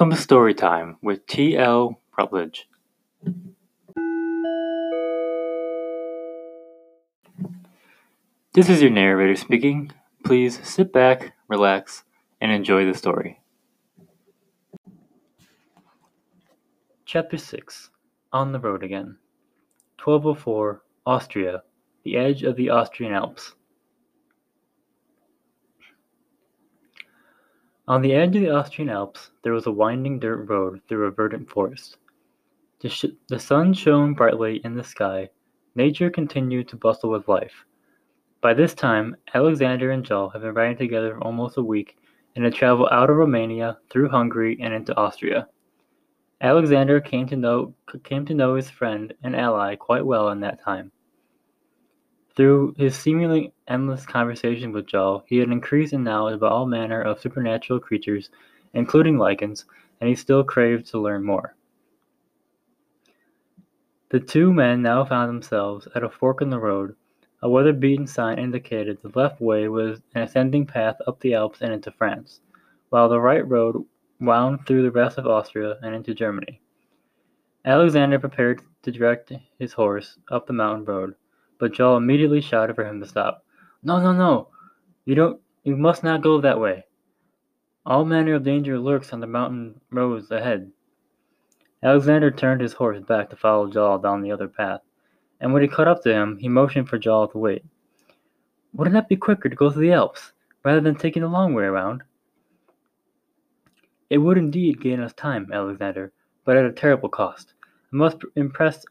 Welcome to Storytime with T.L. Rutledge. This is your narrator speaking. Please sit back, relax, and enjoy the story. Chapter 6 On the Road Again 1204, Austria, the edge of the Austrian Alps. On the edge of the Austrian Alps, there was a winding dirt road through a verdant forest. The, sh- the sun shone brightly in the sky. Nature continued to bustle with life. By this time, Alexander and Joel had been riding together for almost a week and had traveled out of Romania, through Hungary, and into Austria. Alexander came to know came to know his friend and ally quite well in that time. Through his seemingly endless conversation with Joel, he had increased in knowledge about all manner of supernatural creatures, including lycans, and he still craved to learn more. The two men now found themselves at a fork in the road. A weather-beaten sign indicated the left way was an ascending path up the Alps and into France, while the right road wound through the rest of Austria and into Germany. Alexander prepared to direct his horse up the mountain road, but Joel immediately shouted for him to stop. No, no, no! You don't you must not go that way. All manner of danger lurks on the mountain roads ahead. Alexander turned his horse back to follow Joel down the other path, and when he caught up to him, he motioned for Joel to wait. Wouldn't that be quicker to go through the Alps, rather than taking the long way around? It would indeed gain us time, Alexander, but at a terrible cost. I must impress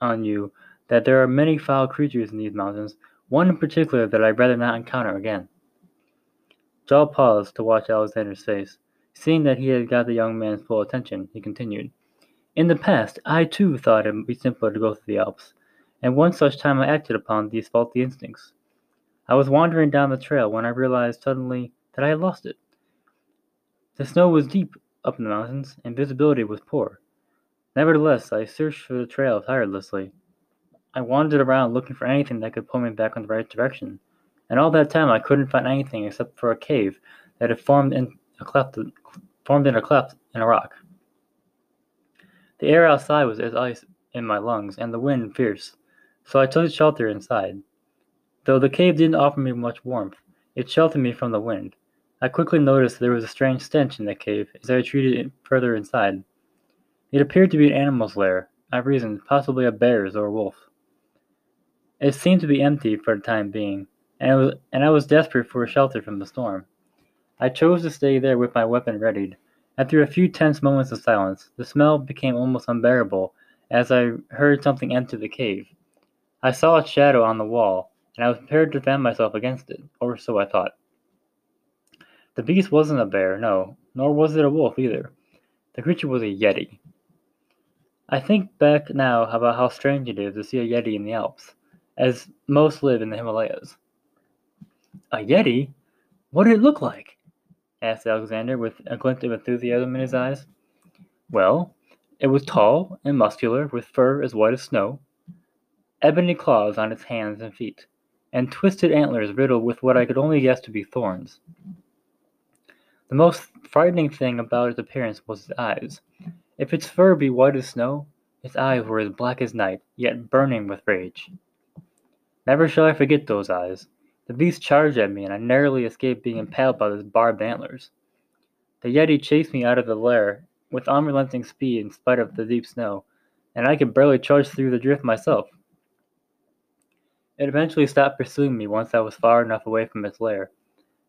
on you that there are many foul creatures in these mountains, one in particular that I'd rather not encounter again. Joel paused to watch Alexander's face. Seeing that he had got the young man's full attention, he continued. In the past, I too thought it would be simpler to go through the Alps, and one such time I acted upon these faulty instincts. I was wandering down the trail when I realized suddenly that I had lost it. The snow was deep up in the mountains, and visibility was poor. Nevertheless, I searched for the trail tirelessly, I wandered around looking for anything that could pull me back in the right direction, and all that time I couldn't find anything except for a cave that had formed in a cleft, formed in a cleft in a rock. The air outside was as ice in my lungs, and the wind fierce, so I took shelter inside. Though the cave didn't offer me much warmth, it sheltered me from the wind. I quickly noticed there was a strange stench in the cave as I retreated further inside. It appeared to be an animal's lair, I reasoned, possibly a bear's or a wolf. It seemed to be empty for the time being, and, was, and I was desperate for shelter from the storm. I chose to stay there with my weapon readied. After a few tense moments of silence, the smell became almost unbearable as I heard something enter the cave. I saw a shadow on the wall, and I was prepared to defend myself against it, or so I thought. The beast wasn't a bear, no, nor was it a wolf either. The creature was a yeti. I think back now about how strange it is to see a yeti in the Alps as most live in the Himalayas. A Yeti? What did it look like? asked Alexander with a glint of enthusiasm in his eyes. Well, it was tall and muscular, with fur as white as snow, ebony claws on its hands and feet, and twisted antlers riddled with what I could only guess to be thorns. The most frightening thing about its appearance was its eyes. If its fur be white as snow, its eyes were as black as night, yet burning with rage. Never shall I forget those eyes. The beast charged at me, and I narrowly escaped being impaled by those barbed antlers. The Yeti chased me out of the lair with unrelenting speed in spite of the deep snow, and I could barely charge through the drift myself. It eventually stopped pursuing me once I was far enough away from its lair,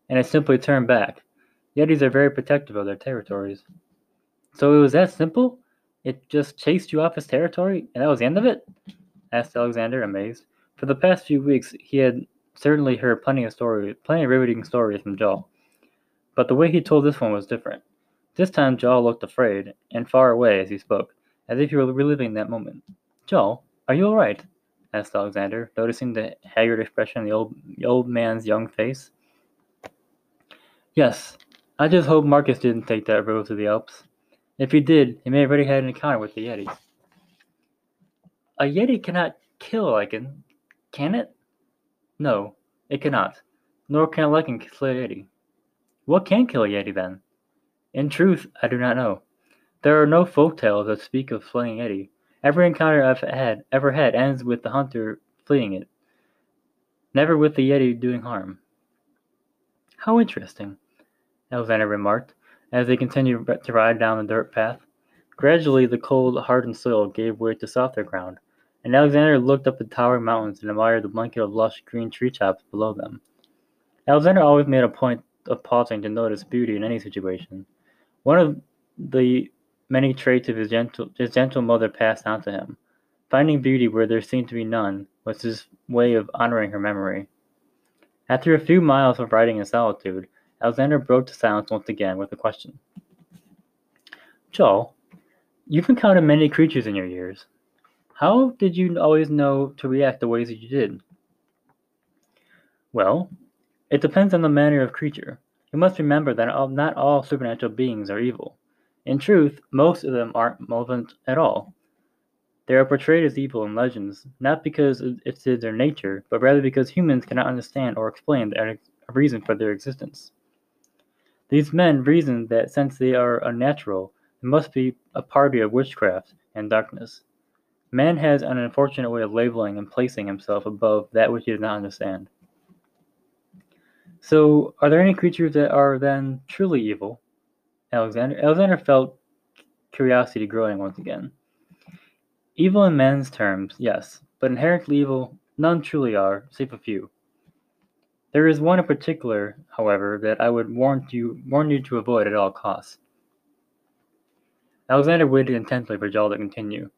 and it simply turned back. Yetis are very protective of their territories. So it was that simple? It just chased you off its territory, and that was the end of it? asked Alexander, amazed. For the past few weeks, he had certainly heard plenty of stories, plenty of riveting stories from Joel, but the way he told this one was different. This time, Joel looked afraid and far away as he spoke, as if he were reliving that moment. Joel, are you all right? asked Alexander, noticing the haggard expression in the old, the old man's young face. Yes, I just hope Marcus didn't take that road to the Alps. If he did, he may have already had an encounter with the Yeti. A Yeti cannot kill a lycan, can it? No, it cannot, nor can lycan kill Yeti. What can kill a Yeti then? In truth, I do not know. There are no folk tales that speak of slaying Yeti. Every encounter I've had ever had ends with the hunter fleeing it, never with the Yeti doing harm. How interesting, Alexander remarked as they continued to ride down the dirt path. Gradually, the cold, hardened soil gave way to softer ground, and Alexander looked up the towering mountains and admired the blanket of lush green tree tops below them. Alexander always made a point of pausing to notice beauty in any situation. One of the many traits of his gentle, his gentle mother passed on to him. Finding beauty where there seemed to be none was his way of honoring her memory. After a few miles of riding in solitude, Alexander broke the silence once again with a question. Joel, you've encountered many creatures in your years. How did you always know to react the ways that you did? Well, it depends on the manner of creature. You must remember that not all supernatural beings are evil. In truth, most of them aren't malevolent at all. They are portrayed as evil in legends, not because it's their nature, but rather because humans cannot understand or explain the reason for their existence. These men reason that since they are unnatural, they must be a party of witchcraft and darkness. Man has an unfortunate way of labeling and placing himself above that which he does not understand. So, are there any creatures that are then truly evil? Alexander Alexander felt curiosity growing once again. Evil in men's terms, yes, but inherently evil, none truly are, save a few. There is one in particular, however, that I would warn you, warn you to avoid at all costs. Alexander waited intently for Joel to continue.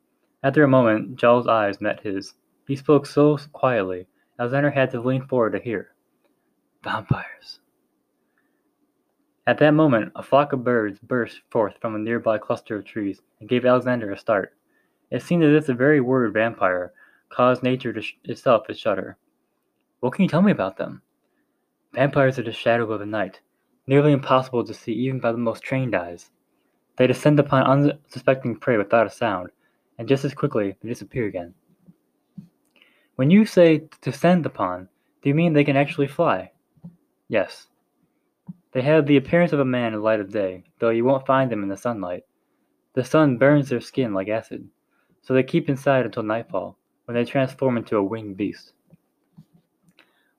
After a moment, Joel's eyes met his. He spoke so quietly, Alexander had to lean forward to hear. Vampires. At that moment, a flock of birds burst forth from a nearby cluster of trees and gave Alexander a start. It seemed as if the very word vampire caused nature to sh- itself to shudder. What can you tell me about them? Vampires are the shadow of the night, nearly impossible to see even by the most trained eyes. They descend upon unsuspecting prey without a sound, and just as quickly they disappear again. When you say descend upon, do you mean they can actually fly? Yes. They have the appearance of a man in the light of day, though you won't find them in the sunlight. The sun burns their skin like acid so they keep inside until nightfall, when they transform into a winged beast.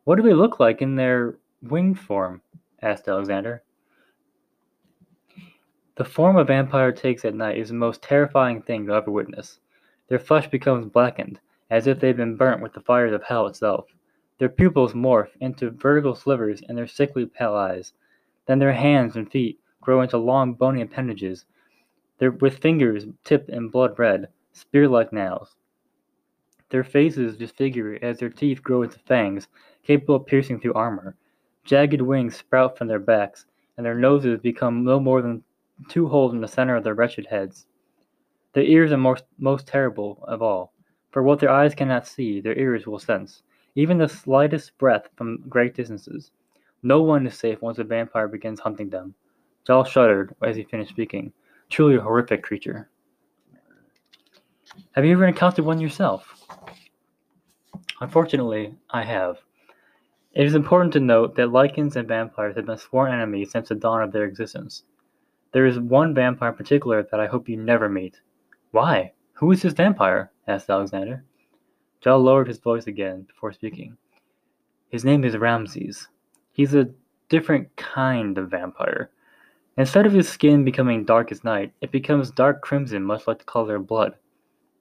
What do they look like in their winged form? asked Alexander. The form a vampire takes at night is the most terrifying thing you'll ever witness. Their flesh becomes blackened, as if they'd been burnt with the fires of hell itself. Their pupils morph into vertical slivers in their sickly pale eyes. Then their hands and feet grow into long bony appendages, their, with fingers tipped in blood red spear-like nails. Their faces disfigure as their teeth grow into fangs, capable of piercing through armor. Jagged wings sprout from their backs, and their noses become no more than two holes in the center of their wretched heads. Their ears are most, most terrible of all, for what their eyes cannot see, their ears will sense, even the slightest breath from great distances. No one is safe once a vampire begins hunting them. Joel shuddered as he finished speaking. Truly a horrific creature. Have you ever encountered one yourself? Unfortunately, I have. It is important to note that lycans and vampires have been sworn enemies since the dawn of their existence. There is one vampire in particular that I hope you never meet. Why? Who is this vampire? asked Alexander. Joel lowered his voice again before speaking. His name is Ramses. He's a different kind of vampire. Instead of his skin becoming dark as night, it becomes dark crimson, much like the color of blood.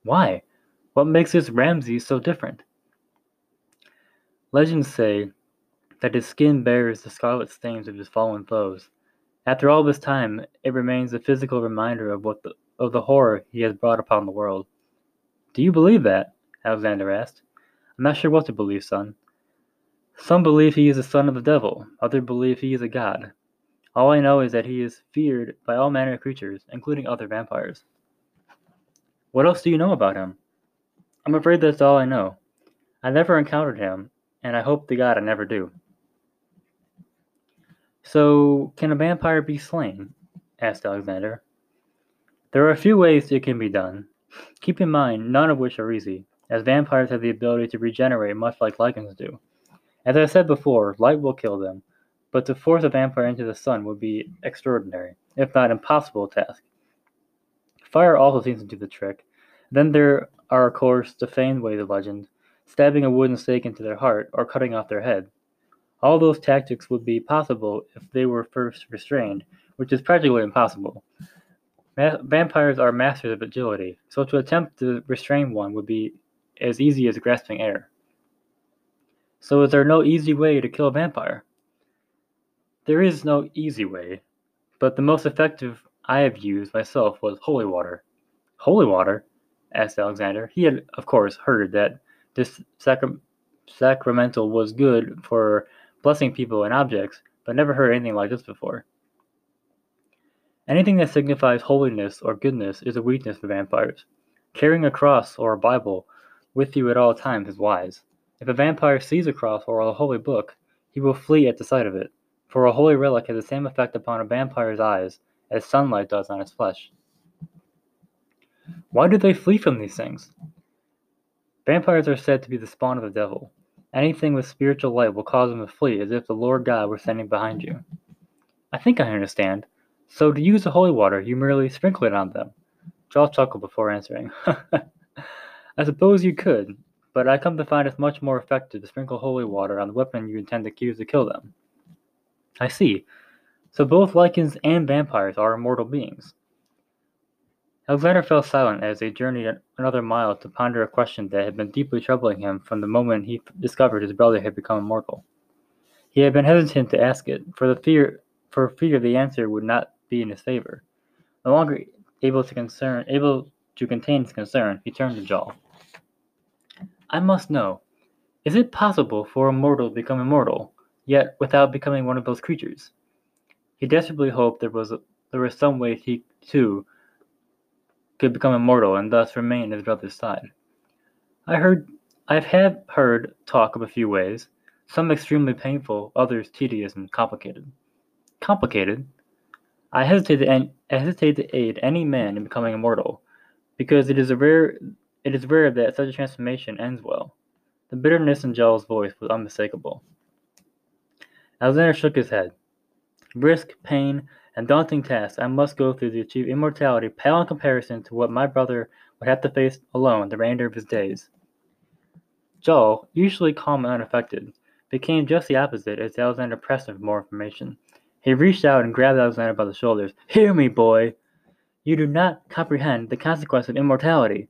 Why? What makes this Ramses so different? Legends say that his skin bears the scarlet stains of his fallen foes. After all this time, it remains a physical reminder of what the, of the horror he has brought upon the world. Do you believe that? Alexander asked. I'm not sure what to believe, son. Some believe he is the son of the devil, others believe he is a god. All I know is that he is feared by all manner of creatures, including other vampires. What else do you know about him? I'm afraid that's all I know. I never encountered him, and I hope to God I never do. So, can a vampire be slain? asked Alexander. There are a few ways it can be done. Keep in mind, none of which are easy, as vampires have the ability to regenerate much like lycans do. As I said before, light will kill them, but to force a vampire into the sun would be extraordinary, if not impossible task. Fire also seems to do the trick. Then there are, of course, the feigned ways of legend, stabbing a wooden stake into their heart or cutting off their head. All those tactics would be possible if they were first restrained, which is practically impossible. Ma- vampires are masters of agility, so to attempt to restrain one would be as easy as grasping air. So, is there no easy way to kill a vampire? There is no easy way, but the most effective I have used myself was holy water. Holy water? asked Alexander. He had, of course, heard that this sacra- sacramental was good for blessing people and objects, but never heard anything like this before. Anything that signifies holiness or goodness is a weakness for vampires. Carrying a cross or a Bible with you at all times is wise. If a vampire sees a cross or a holy book, he will flee at the sight of it, for a holy relic has the same effect upon a vampire's eyes as sunlight does on his flesh. Why do they flee from these things? Vampires are said to be the spawn of the devil. Anything with spiritual light will cause them to flee as if the Lord God were standing behind you. I think I understand. So to use the holy water, you merely sprinkle it on them. Jaws chuckled before answering. I suppose you could, but I come to find it much more effective to sprinkle holy water on the weapon you intend to use to kill them. I see. So both lycans and vampires are immortal beings. Alexander fell silent as they journeyed another mile to ponder a question that had been deeply troubling him from the moment he discovered his brother had become immortal. He had been hesitant to ask it, for the fear for fear the answer would not be in his favor. No longer able to concern able to contain his concern, he turned to Joel. I must know, is it possible for a mortal to become immortal, yet without becoming one of those creatures? He desperately hoped there was there was some way he too could become immortal and thus remain at his brother's side. I heard I've heard talk of a few ways, some extremely painful, others tedious and complicated. Complicated? I hesitate to, I hesitate to aid any man in becoming immortal, because it is a rare it is rare that such a transformation ends well. The bitterness in Joel's voice was unmistakable. Alexander shook his head. Risk, pain, and daunting tasks I must go through to achieve immortality pale in comparison to what my brother would have to face alone the remainder of his days. Joel, usually calm and unaffected, became just the opposite as Alexander pressed him for more information. He reached out and grabbed Alexander by the shoulders. Hear me, boy! You do not comprehend the consequence of immortality.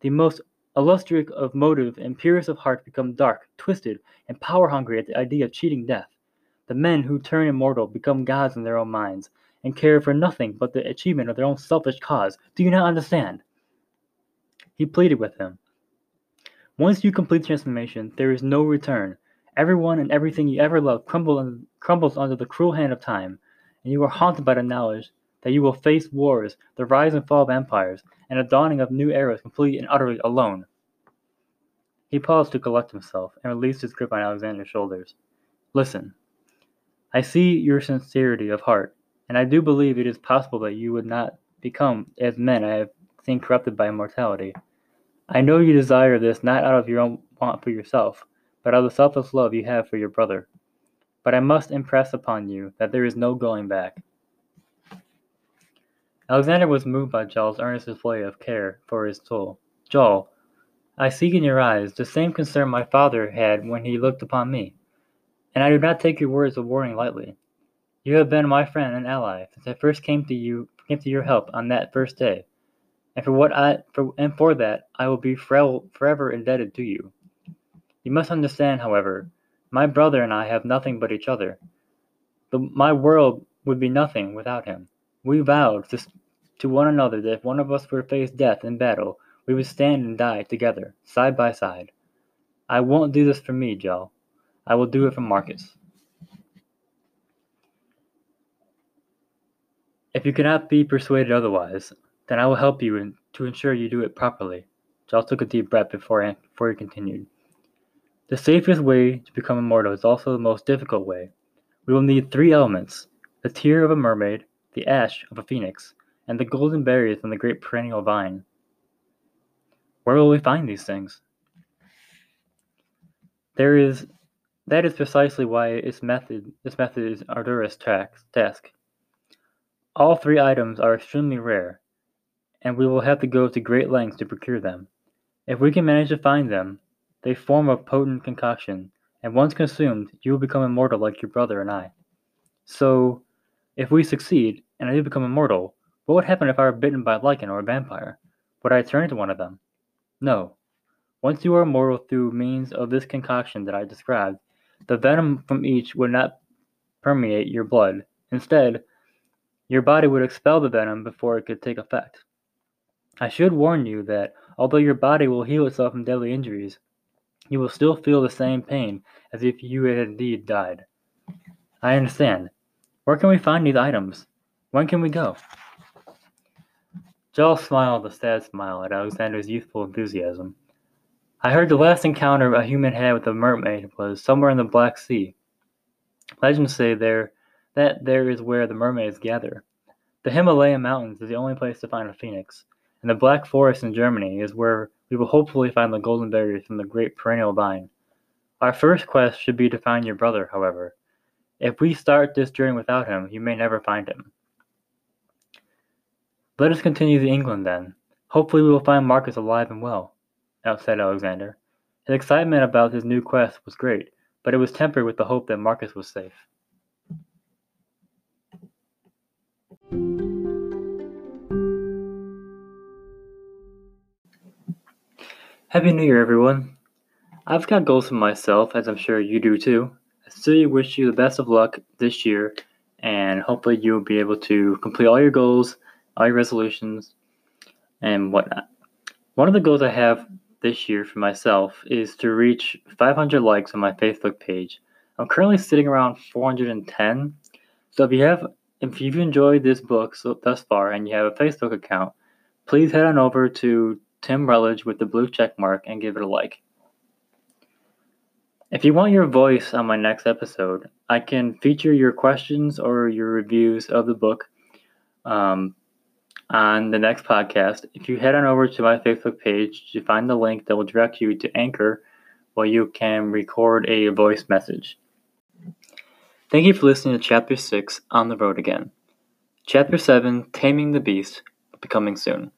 The most illustrious of motive and purest of heart become dark, twisted, and power hungry at the idea of cheating death. The men who turn immortal become gods in their own minds, and care for nothing but the achievement of their own selfish cause. Do you not understand? He pleaded with him. Once you complete transformation, there is no return. Everyone and everything you ever loved crumble, crumbles under the cruel hand of time, and you are haunted by the knowledge that you will face wars, the rise and fall of empires, and the dawning of new eras completely and utterly alone. He paused to collect himself and released his grip on Alexander's shoulders. Listen, I see your sincerity of heart, and I do believe it is possible that you would not become, as men I have seen corrupted by immortality. I know you desire this not out of your own want for yourself, but out of the selfless love you have for your brother. But I must impress upon you that there is no going back. Alexander was moved by Joel's earnest display of care for his soul. Joel, I see in your eyes the same concern my father had when he looked upon me, and I do not take your words of warning lightly. You have been my friend and ally since I first came to you came to your help on that first day, and for what I for and for that I will be forever indebted to you. You must understand, however, my brother and I have nothing but each other. The, my world would be nothing without him. We vowed to, to one another that if one of us were to face death in battle, we would stand and die together, side by side. I won't do this for me, Joe. I will do it for Marcus. If you cannot be persuaded otherwise, then I will help you in, to ensure you do it properly. Giles took a deep breath before, before he continued. The safest way to become immortal is also the most difficult way. We will need three elements the tear of a mermaid, the ash of a phoenix, and the golden berries from the great perennial vine. Where will we find these things? There is that is precisely why its method this method is arduous task. All three items are extremely rare, and we will have to go to great lengths to procure them. If we can manage to find them, they form a potent concoction, and once consumed, you will become immortal like your brother and I. So, if we succeed, and I do become immortal, what would happen if I were bitten by a lycan or a vampire? Would I turn into one of them? No. Once you are immortal through means of this concoction that I described, the venom from each would not permeate your blood. Instead, your body would expel the venom before it could take effect. I should warn you that although your body will heal itself from deadly injuries, you will still feel the same pain as if you had indeed died. I understand. Where can we find these items? When can we go? Joel smiled a sad smile at Alexander's youthful enthusiasm. I heard the last encounter a human had with a mermaid was somewhere in the Black Sea. Legends say there that there is where the mermaids gather. The Himalayan mountains is the only place to find a phoenix, and the Black Forest in Germany is where we will hopefully find the golden berries from the great perennial vine. Our first quest should be to find your brother, however. If we start this journey without him, you may never find him. Let us continue to England then. Hopefully we will find Marcus alive and well, said Alexander. His excitement about his new quest was great, but it was tempered with the hope that Marcus was safe. Happy New Year, everyone. I've got goals for myself, as I'm sure you do too. I still wish you the best of luck this year, and hopefully you'll be able to complete all your goals, all your resolutions, and whatnot. One of the goals I have this year for myself is to reach 500 likes on my Facebook page. I'm currently sitting around 410. So if you have, if you've enjoyed this book so, thus far and you have a Facebook account, please head on over to Tim Rutledge with the blue check mark and give it a like. If you want your voice on my next episode, I can feature your questions or your reviews of the book um, on the next podcast. If you head on over to my Facebook page to find the link that will direct you to Anchor, where you can record a voice message. Thank you for listening to Chapter 6 On the Road Again. Chapter 7 Taming the Beast, becoming soon.